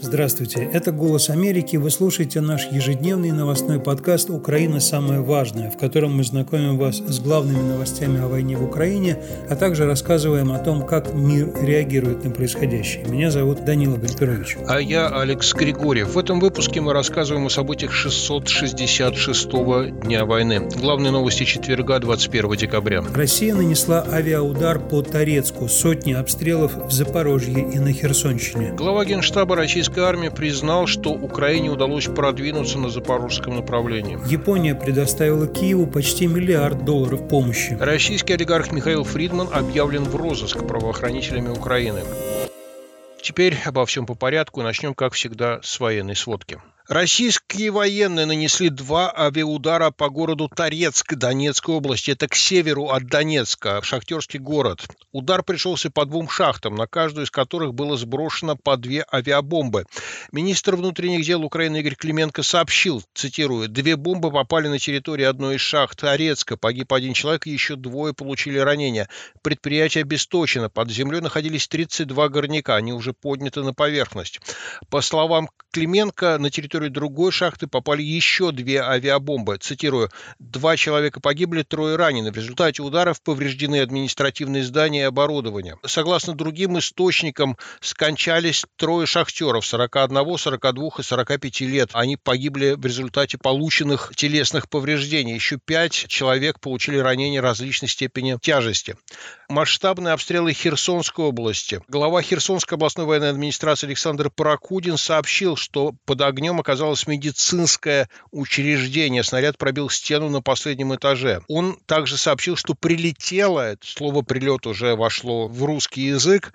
Здравствуйте, это «Голос Америки». Вы слушаете наш ежедневный новостной подкаст «Украина. Самое важное», в котором мы знакомим вас с главными новостями о войне в Украине, а также рассказываем о том, как мир реагирует на происходящее. Меня зовут Данила Гальперович. А я Алекс Григорьев. В этом выпуске мы рассказываем о событиях 666-го дня войны. Главные новости четверга, 21 декабря. Россия нанесла авиаудар по Торецку. Сотни обстрелов в Запорожье и на Херсонщине. Глава Генштаба Российской российской армии признал, что Украине удалось продвинуться на запорожском направлении. Япония предоставила Киеву почти миллиард долларов помощи. Российский олигарх Михаил Фридман объявлен в розыск правоохранителями Украины. Теперь обо всем по порядку. Начнем, как всегда, с военной сводки. Российские военные нанесли два авиаудара по городу Торецк Донецкой области. Это к северу от Донецка, шахтерский город. Удар пришелся по двум шахтам, на каждую из которых было сброшено по две авиабомбы. Министр внутренних дел Украины Игорь Клименко сообщил, цитирую, «Две бомбы попали на территорию одной из шахт Торецка. Погиб один человек, еще двое получили ранения. Предприятие обесточено. Под землей находились 32 горняка. Они уже подняты на поверхность». По словам Клименко, на территорию другой шахты попали еще две авиабомбы. Цитирую, «Два человека погибли, трое ранены. В результате ударов повреждены административные здания и оборудование». Согласно другим источникам, скончались трое шахтеров 41, 42 и 45 лет. Они погибли в результате полученных телесных повреждений. Еще пять человек получили ранения различной степени тяжести. Масштабные обстрелы Херсонской области. Глава Херсонской областной военной администрации Александр Паракудин сообщил, что под огнем оказалось медицинское учреждение. Снаряд пробил стену на последнем этаже. Он также сообщил, что прилетело, это слово «прилет» уже вошло в русский язык,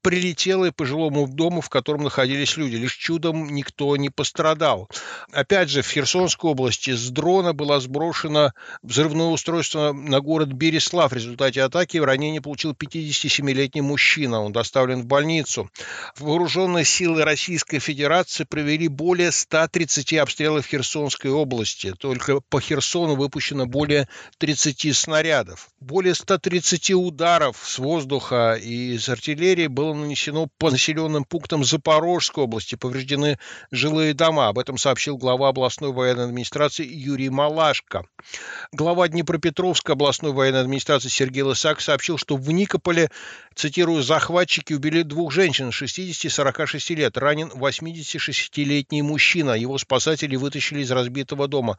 прилетело и по жилому дому, в котором находились люди. Лишь чудом никто не пострадал. Опять же, в Херсонской области с дрона было сброшено взрывное устройство на город Береслав. В результате атаки ранение получил 57-летний мужчина. Он доставлен в больницу. Вооруженные силы Российской Федерации Немцы провели более 130 обстрелов Херсонской области. Только по Херсону выпущено более 30 снарядов. Более 130 ударов с воздуха и из артиллерии было нанесено по населенным пунктам Запорожской области. Повреждены жилые дома. Об этом сообщил глава областной военной администрации Юрий Малашко. Глава Днепропетровской областной военной администрации Сергей Лысак сообщил, что в Никополе, цитирую, захватчики убили двух женщин 60 и 46 лет, ранен 86 60-летний мужчина. Его спасатели вытащили из разбитого дома.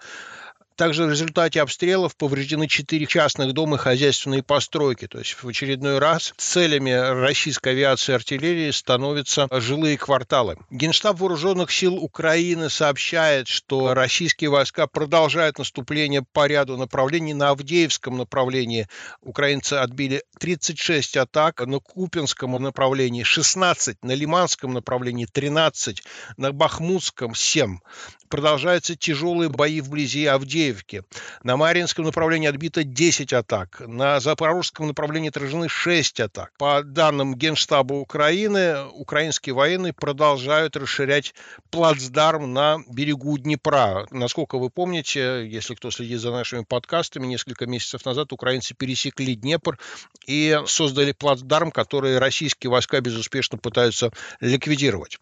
Также в результате обстрелов повреждены четыре частных дома и хозяйственные постройки. То есть в очередной раз целями российской авиации и артиллерии становятся жилые кварталы. Генштаб Вооруженных сил Украины сообщает, что российские войска продолжают наступление по ряду направлений. На Авдеевском направлении украинцы отбили 36 атак, на Купинском направлении 16, на Лиманском направлении 13, на Бахмутском 7. Продолжаются тяжелые бои вблизи Авдеевки. На Маринском направлении отбито 10 атак. На Запорожском направлении отражены 6 атак. По данным Генштаба Украины, украинские военные продолжают расширять плацдарм на берегу Днепра. Насколько вы помните, если кто следит за нашими подкастами, несколько месяцев назад украинцы пересекли Днепр и создали плацдарм, который российские войска безуспешно пытаются ликвидировать.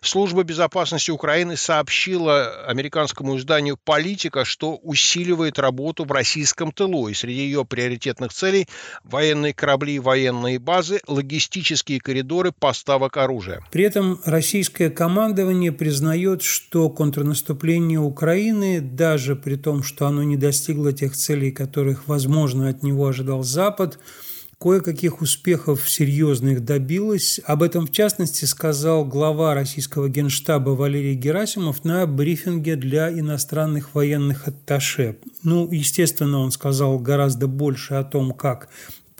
Служба безопасности Украины сообщила американскому изданию «Политика», что усиливает работу в российском тылу, и среди ее приоритетных целей – военные корабли, военные базы, логистические коридоры поставок оружия. При этом российское командование признает, что контрнаступление Украины, даже при том, что оно не достигло тех целей, которых, возможно, от него ожидал Запад, кое-каких успехов серьезных добилась. Об этом, в частности, сказал глава российского генштаба Валерий Герасимов на брифинге для иностранных военных атташе. Ну, естественно, он сказал гораздо больше о том, как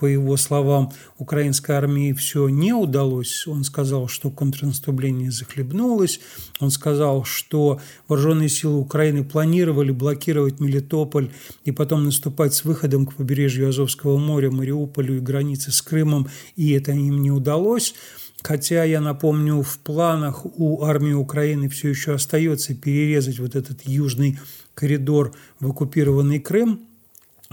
по его словам, украинской армии все не удалось. Он сказал, что контрнаступление захлебнулось. Он сказал, что вооруженные силы Украины планировали блокировать Мелитополь и потом наступать с выходом к побережью Азовского моря, Мариуполю и границе с Крымом, и это им не удалось. Хотя, я напомню, в планах у армии Украины все еще остается перерезать вот этот южный коридор в оккупированный Крым –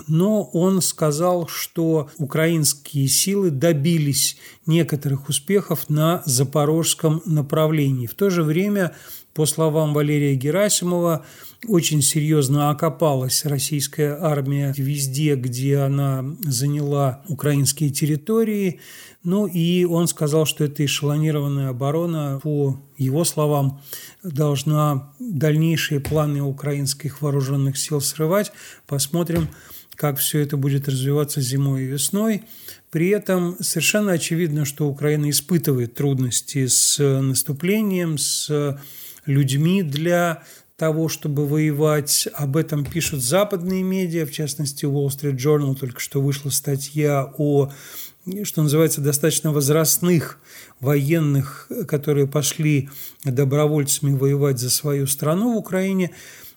но он сказал, что украинские силы добились некоторых успехов на запорожском направлении. В то же время, по словам Валерия Герасимова, очень серьезно окопалась российская армия везде, где она заняла украинские территории. Ну и он сказал, что эта эшелонированная оборона, по его словам, должна дальнейшие планы украинских вооруженных сил срывать. Посмотрим, как все это будет развиваться зимой и весной. При этом совершенно очевидно, что Украина испытывает трудности с наступлением, с людьми для того, чтобы воевать. Об этом пишут западные медиа, в частности, Wall Street Journal только что вышла статья о что называется, достаточно возрастных военных, которые пошли добровольцами воевать за свою страну в Украине.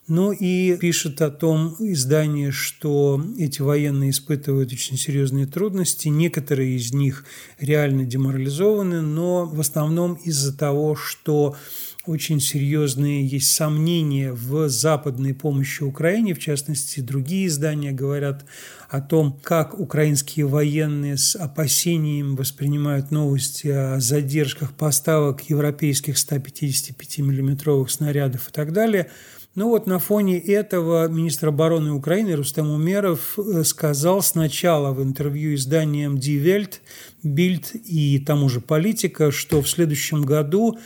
Ну и пишет о том издание, что эти военные испытывают очень серьезные трудности. Некоторые из них реально деморализованы, но в основном из-за того, что очень серьезные есть сомнения в западной помощи Украине, в частности, другие издания говорят о том, как украинские военные с опасением воспринимают новости о задержках поставок европейских 155 миллиметровых снарядов и так далее – ну вот на фоне этого министр обороны Украины Рустем Умеров э, сказал сначала в интервью изданиям Die Welt, Bild и тому же «Политика», что в следующем году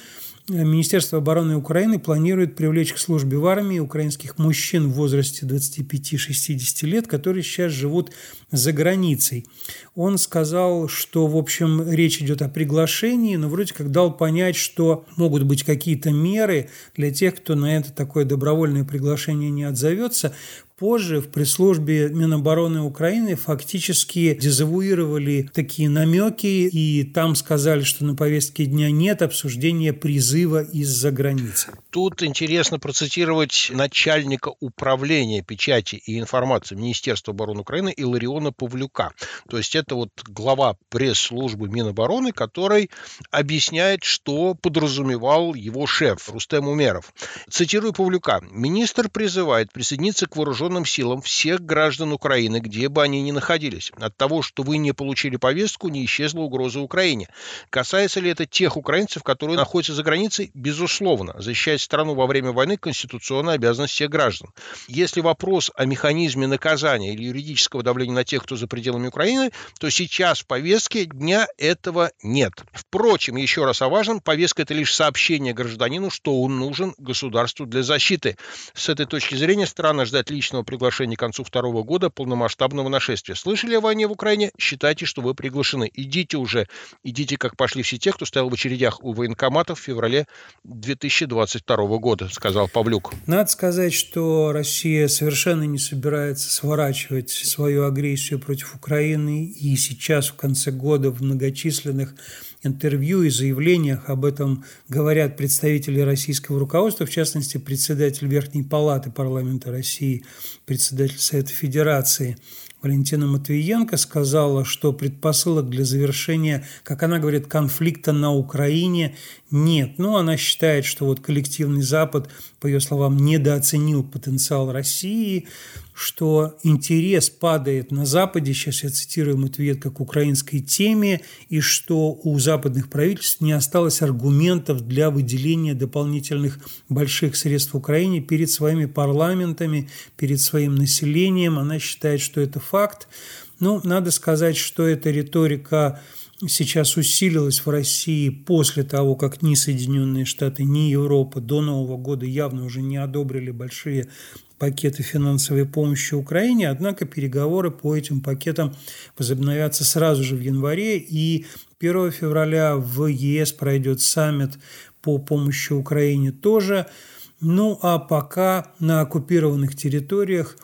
Министерство обороны Украины планирует привлечь к службе в армии украинских мужчин в возрасте 25-60 лет, которые сейчас живут за границей. Он сказал, что, в общем, речь идет о приглашении, но вроде как дал понять, что могут быть какие-то меры для тех, кто на это такое добровольное приглашение не отзовется. Позже в пресс-службе Минобороны Украины фактически дезавуировали такие намеки, и там сказали, что на повестке дня нет обсуждения призыва из-за границы. Тут интересно процитировать начальника управления печати и информации Министерства обороны Украины Илариона Павлюка. То есть это вот глава пресс-службы Минобороны, который объясняет, что подразумевал его шеф Рустем Умеров. Цитирую Павлюка. «Министр призывает присоединиться к вооруженным вооруженным силам всех граждан Украины, где бы они ни находились. От того, что вы не получили повестку, не исчезла угроза Украине. Касается ли это тех украинцев, которые находятся за границей? Безусловно. Защищать страну во время войны – конституционная обязанность всех граждан. Если вопрос о механизме наказания или юридического давления на тех, кто за пределами Украины, то сейчас в повестке дня этого нет. Впрочем, еще раз о важном, повестка – это лишь сообщение гражданину, что он нужен государству для защиты. С этой точки зрения странно ждать личного личного приглашения к концу второго года полномасштабного нашествия. Слышали о войне в Украине? Считайте, что вы приглашены. Идите уже. Идите, как пошли все те, кто стоял в очередях у военкоматов в феврале 2022 года, сказал Павлюк. Надо сказать, что Россия совершенно не собирается сворачивать свою агрессию против Украины. И сейчас, в конце года, в многочисленных интервью и заявлениях об этом говорят представители российского руководства, в частности, председатель Верхней Палаты парламента России, председатель Совета Федерации Валентина Матвиенко сказала, что предпосылок для завершения, как она говорит, конфликта на Украине нет. Ну, она считает, что вот коллективный Запад, по ее словам, недооценил потенциал России, что интерес падает на Западе, сейчас я цитирую Матвиенко, к украинской теме, и что у западных правительств не осталось аргументов для выделения дополнительных больших средств Украине перед своими парламентами, перед своим населением. Она считает, что это факт. Ну, надо сказать, что эта риторика сейчас усилилась в России после того, как ни Соединенные Штаты, ни Европа до Нового года явно уже не одобрили большие пакеты финансовой помощи Украине, однако переговоры по этим пакетам возобновятся сразу же в январе, и 1 февраля в ЕС пройдет саммит по помощи Украине тоже. Ну а пока на оккупированных территориях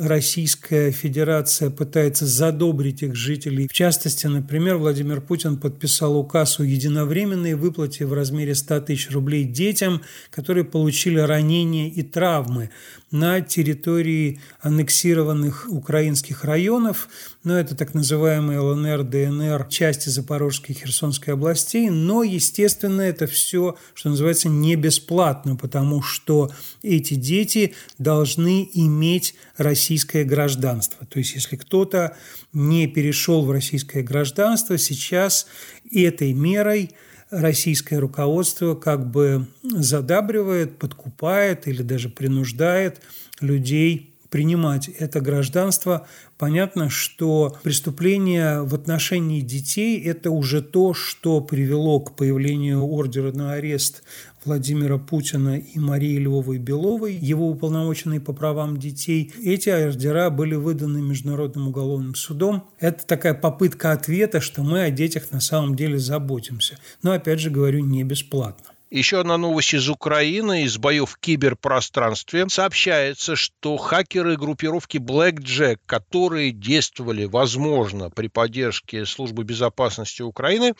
Российская Федерация пытается задобрить их жителей. В частности, например, Владимир Путин подписал указ о единовременной выплате в размере 100 тысяч рублей детям, которые получили ранения и травмы на территории аннексированных украинских районов, но это так называемые ЛНР, ДНР, части Запорожской и Херсонской областей, но, естественно, это все, что называется, не бесплатно, потому что эти дети должны иметь российское гражданство. То есть, если кто-то не перешел в российское гражданство, сейчас этой мерой российское руководство как бы задабривает, подкупает или даже принуждает людей принимать это гражданство. Понятно, что преступление в отношении детей – это уже то, что привело к появлению ордера на арест Владимира Путина и Марии Львовой Беловой, его уполномоченной по правам детей. Эти ордера были выданы Международным уголовным судом. Это такая попытка ответа, что мы о детях на самом деле заботимся. Но, опять же говорю, не бесплатно. Еще одна новость из Украины, из боев в киберпространстве. Сообщается, что хакеры группировки Blackjack, которые действовали, возможно, при поддержке службы безопасности Украины,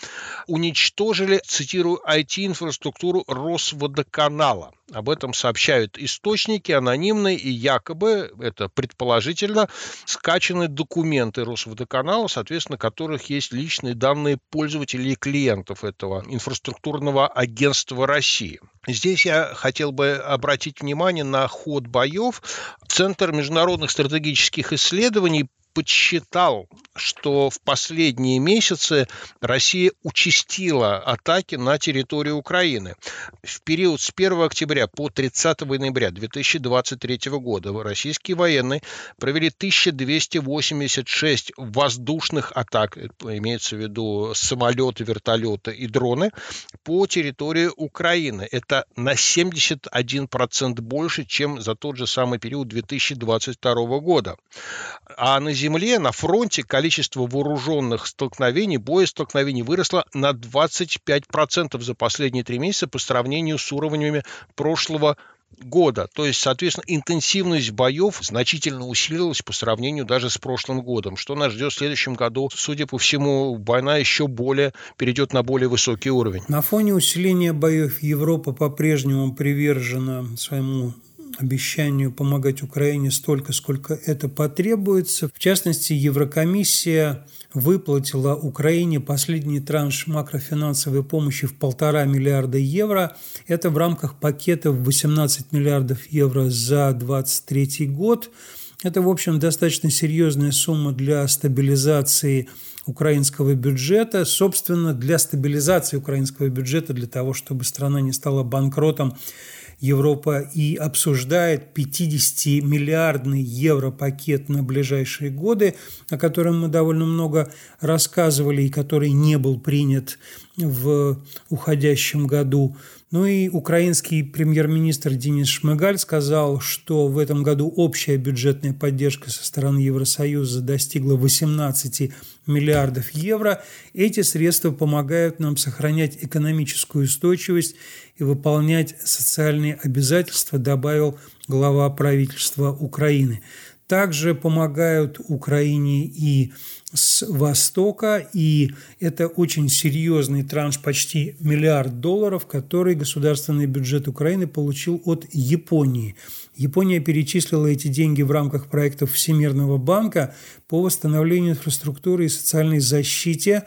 уничтожили, цитирую, IT-инфраструктуру Росводоканала. Об этом сообщают источники анонимные и якобы, это предположительно, скачаны документы Росводоканала, соответственно, которых есть личные данные пользователей и клиентов этого инфраструктурного агентства России. Здесь я хотел бы обратить внимание на ход боев. Центр международных стратегических исследований подсчитал, что в последние месяцы Россия участила атаки на территорию Украины. В период с 1 октября по 30 ноября 2023 года российские военные провели 1286 воздушных атак, имеется в виду самолеты, вертолеты и дроны, по территории Украины. Это на 71% больше, чем за тот же самый период 2022 года. А на земле, на фронте количество вооруженных столкновений, боестолкновений выросло на 25% за последние три месяца по сравнению с уровнями прошлого года. То есть, соответственно, интенсивность боев значительно усилилась по сравнению даже с прошлым годом. Что нас ждет в следующем году? Судя по всему, война еще более перейдет на более высокий уровень. На фоне усиления боев Европа по-прежнему привержена своему обещанию помогать Украине столько, сколько это потребуется. В частности, Еврокомиссия выплатила Украине последний транш макрофинансовой помощи в полтора миллиарда евро. Это в рамках пакета в 18 миллиардов евро за 2023 год. Это, в общем, достаточно серьезная сумма для стабилизации украинского бюджета. Собственно, для стабилизации украинского бюджета, для того, чтобы страна не стала банкротом, Европа и обсуждает 50-миллиардный европакет на ближайшие годы, о котором мы довольно много рассказывали и который не был принят в уходящем году. Ну и украинский премьер-министр Денис Шмыгаль сказал, что в этом году общая бюджетная поддержка со стороны Евросоюза достигла 18 миллиардов евро. Эти средства помогают нам сохранять экономическую устойчивость и выполнять социальные обязательства, добавил глава правительства Украины. Также помогают Украине и с Востока, и это очень серьезный транш, почти миллиард долларов, который государственный бюджет Украины получил от Японии. Япония перечислила эти деньги в рамках проектов Всемирного банка по восстановлению инфраструктуры и социальной защите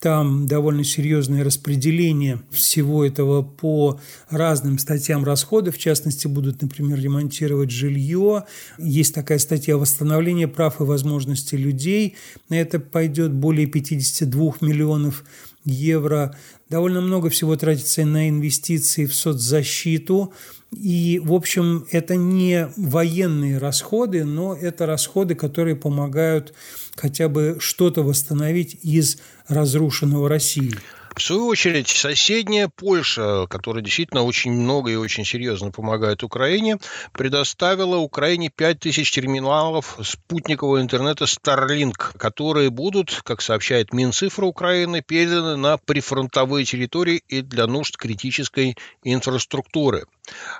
там довольно серьезное распределение всего этого по разным статьям расходов. В частности, будут, например, ремонтировать жилье. Есть такая статья «Восстановление прав и возможностей людей». На это пойдет более 52 миллионов евро. Довольно много всего тратится на инвестиции в соцзащиту. И, в общем, это не военные расходы, но это расходы, которые помогают хотя бы что-то восстановить из разрушенного России. В свою очередь, соседняя Польша, которая действительно очень много и очень серьезно помогает Украине, предоставила Украине 5000 терминалов спутникового интернета Starlink, которые будут, как сообщает Минцифра Украины, переданы на прифронтовые территории и для нужд критической инфраструктуры.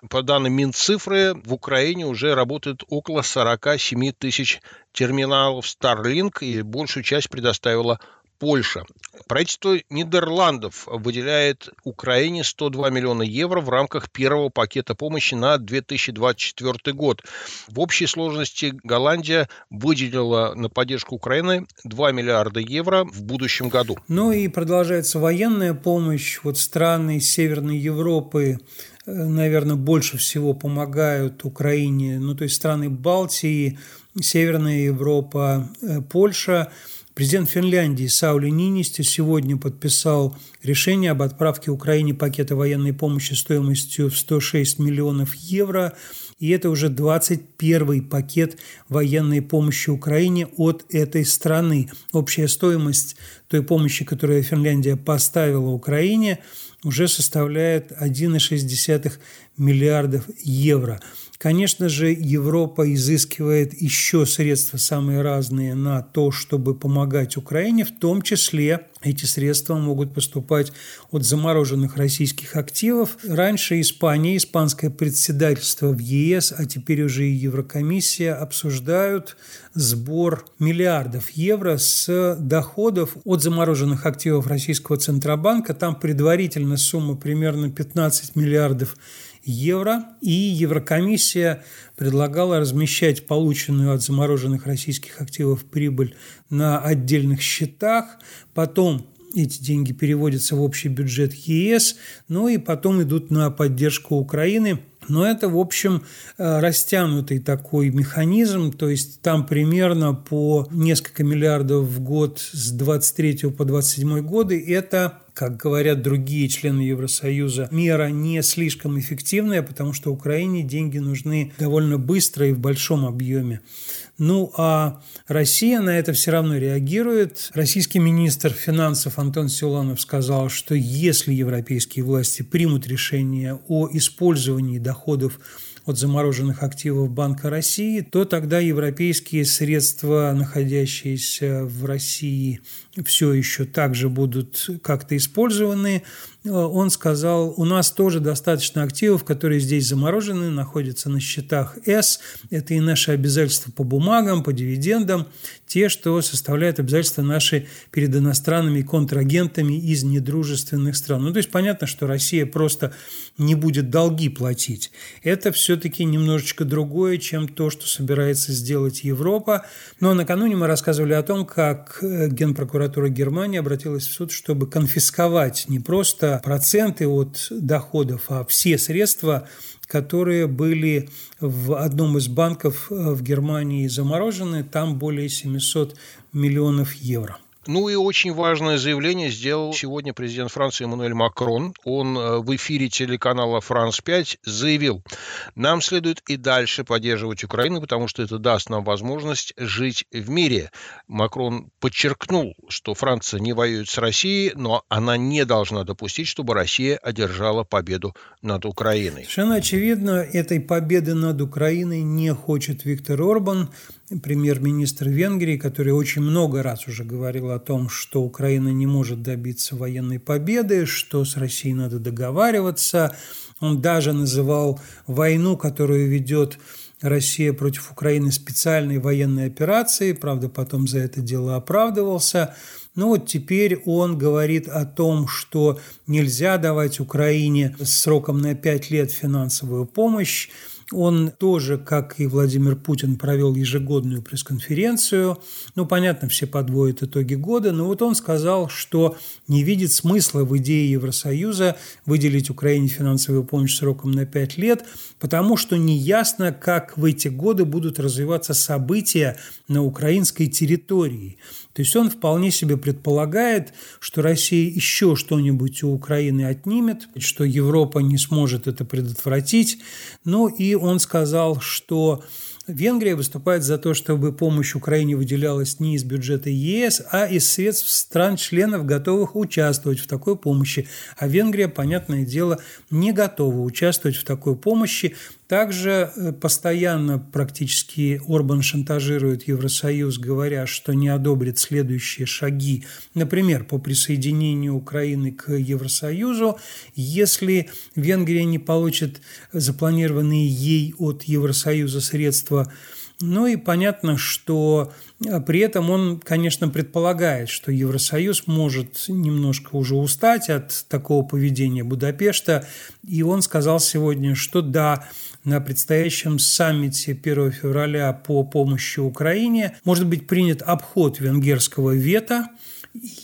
По данным Минцифры, в Украине уже работает около 47 тысяч терминалов Starlink, и большую часть предоставила Польша. Правительство Нидерландов выделяет Украине 102 миллиона евро в рамках первого пакета помощи на 2024 год. В общей сложности Голландия выделила на поддержку Украины 2 миллиарда евро в будущем году. Ну и продолжается военная помощь. Вот страны Северной Европы наверное, больше всего помогают Украине, ну, то есть страны Балтии, Северная Европа, э, Польша. Президент Финляндии Саули Нинисти сегодня подписал решение об отправке Украине пакета военной помощи стоимостью в 106 миллионов евро. И это уже 21 пакет военной помощи Украине от этой страны. Общая стоимость той помощи, которую Финляндия поставила Украине, уже составляет 1,6 миллиардов евро. Конечно же, Европа изыскивает еще средства самые разные на то, чтобы помогать Украине, в том числе эти средства могут поступать от замороженных российских активов. Раньше Испания, испанское председательство в ЕС, а теперь уже и Еврокомиссия обсуждают сбор миллиардов евро с доходов от замороженных активов российского Центробанка. Там предварительно сумма примерно 15 миллиардов евро, и Еврокомиссия предлагала размещать полученную от замороженных российских активов прибыль на отдельных счетах, потом эти деньги переводятся в общий бюджет ЕС, ну и потом идут на поддержку Украины – но это, в общем, э, растянутый такой механизм, то есть там примерно по несколько миллиардов в год с 23 по 27 годы. Это как говорят другие члены Евросоюза, мера не слишком эффективная, потому что Украине деньги нужны довольно быстро и в большом объеме. Ну а Россия на это все равно реагирует. Российский министр финансов Антон Силанов сказал, что если европейские власти примут решение о использовании доходов от замороженных активов Банка России, то тогда европейские средства, находящиеся в России, все еще также будут как-то использованы. Э, он сказал, у нас тоже достаточно активов, которые здесь заморожены, находятся на счетах С. Это и наши обязательства по бумагам, по дивидендам, те, что составляют обязательства наши перед иностранными контрагентами из недружественных стран. Ну, то есть понятно, что Россия просто не будет долги платить. Это все-таки немножечко другое, чем то, что собирается сделать Европа. Но накануне мы рассказывали о том, как э, Генпрокуратура Германии обратилась в суд, чтобы конфисковать не просто проценты от доходов, а все средства, которые были в одном из банков э, в Германии заморожены, там более 700 миллионов евро. Ну и очень важное заявление сделал сегодня президент Франции Эммануэль Макрон. Он э, в эфире телеканала «Франс-5» заявил, нам следует и дальше поддерживать Украину, потому что это даст нам возможность жить в мире. Макрон подчеркнул, что Франция не воюет с Россией, но она не должна допустить, чтобы Россия одержала победу над Украиной. Совершенно очевидно, этой победы над Украиной не хочет Виктор Орбан премьер-министр Венгрии, который очень много раз уже говорил о том, что Украина не может добиться военной победы, что с Россией надо договариваться. Он даже называл войну, которую ведет Россия против Украины специальной военной операцией, правда, потом за это дело оправдывался. Но вот теперь он говорит о том, что нельзя давать Украине сроком на пять лет финансовую помощь, он тоже, как и Владимир Путин, провел ежегодную пресс-конференцию. Ну, понятно, все подводят итоги года, но вот он сказал, что не видит смысла в идее Евросоюза выделить Украине финансовую помощь сроком на 5 лет, потому что неясно, как в эти годы будут развиваться события на украинской территории. То есть он вполне себе предполагает, что Россия еще что-нибудь у Украины отнимет, что Европа не сможет это предотвратить. Ну и он сказал, что Венгрия выступает за то, чтобы помощь Украине выделялась не из бюджета ЕС, а из средств стран-членов, готовых участвовать в такой помощи. А Венгрия, понятное дело, не готова участвовать в такой помощи. Также э, постоянно практически Орбан шантажирует Евросоюз, говоря, что не одобрит следующие шаги, например, по присоединению Украины к Евросоюзу, если Венгрия не получит запланированные ей от Евросоюза средства ну и понятно, что а, при этом он, конечно, предполагает, что Евросоюз может немножко уже устать от такого поведения Будапешта. И он сказал сегодня, что да, на предстоящем саммите 1 февраля по помощи Украине может быть принят обход венгерского вето.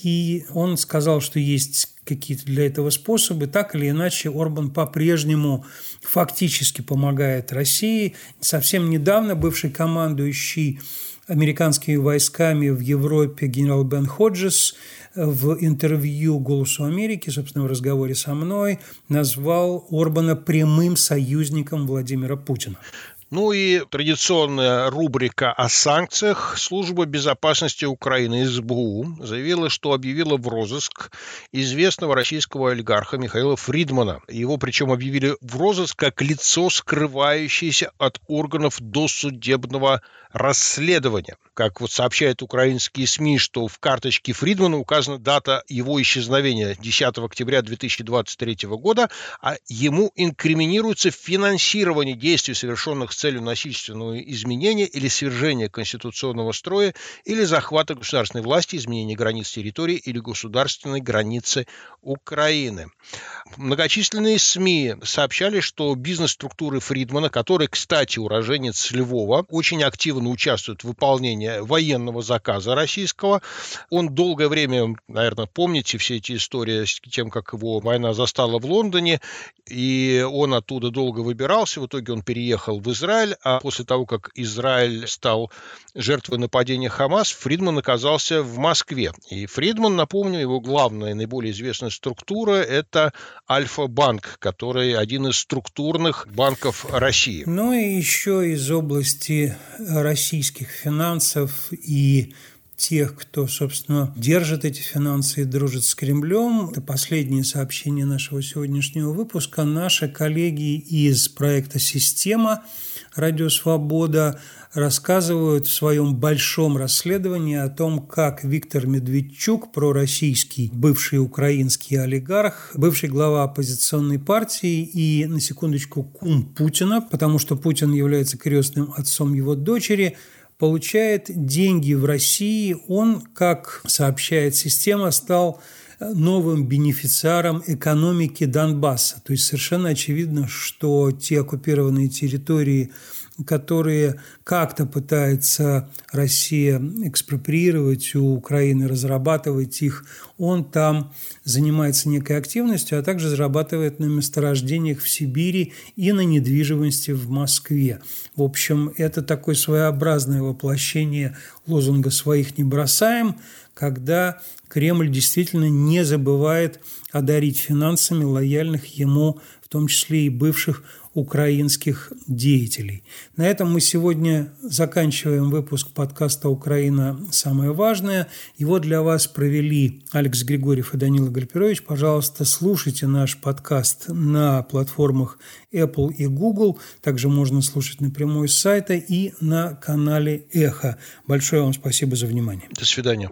И он сказал, что есть какие-то для этого способы. Так или иначе, Орбан по-прежнему фактически помогает России. Совсем недавно бывший командующий американскими войсками в Европе генерал Бен Ходжес в интервью «Голосу Америки», собственно, в разговоре со мной, назвал Орбана прямым союзником Владимира Путина. Ну и традиционная рубрика о санкциях. Служба безопасности Украины СБУ заявила, что объявила в розыск известного российского олигарха Михаила Фридмана. Его причем объявили в розыск как лицо, скрывающееся от органов досудебного расследования. Как вот сообщают украинские СМИ, что в карточке Фридмана указана дата его исчезновения 10 октября 2023 года, а ему инкриминируется финансирование действий, совершенных целью насильственного изменения или свержения конституционного строя или захвата государственной власти, изменения границ территории или государственной границы Украины. Многочисленные СМИ сообщали, что бизнес-структуры Фридмана, который, кстати, уроженец Львова, очень активно участвует в выполнении военного заказа российского. Он долгое время, наверное, помните все эти истории с тем, как его война застала в Лондоне, и он оттуда долго выбирался. В итоге он переехал в Израиль Израиль, а после того, как Израиль стал жертвой нападения Хамас, Фридман оказался в Москве. И Фридман, напомню, его главная, наиболее известная структура – это Альфа-банк, который один из структурных банков России. Ну и еще из области российских финансов и тех, кто, собственно, держит эти финансы и дружит с Кремлем. Это последнее сообщение нашего сегодняшнего выпуска. Наши коллеги из проекта «Система» «Радио Свобода» рассказывают в своем большом расследовании о том, как Виктор Медведчук, пророссийский бывший украинский олигарх, бывший глава оппозиционной партии и, на секундочку, кум Путина, потому что Путин является крестным отцом его дочери – получает деньги в России. Он, как сообщает система, стал новым бенефициаром экономики Донбасса. То есть совершенно очевидно, что те оккупированные территории которые как-то пытается Россия экспроприировать у Украины, разрабатывать их, он там занимается некой активностью, а также зарабатывает на месторождениях в Сибири и на недвижимости в Москве. В общем, это такое своеобразное воплощение лозунга «своих не бросаем», когда Кремль действительно не забывает одарить финансами лояльных ему, в том числе и бывших украинских деятелей. На этом мы сегодня заканчиваем выпуск подкаста «Украина. Самое важное». Его для вас провели Алекс Григорьев и Данила Гальперович. Пожалуйста, слушайте наш подкаст на платформах Apple и Google. Также можно слушать напрямую с сайта и на канале «Эхо». Большое вам спасибо за внимание. До свидания.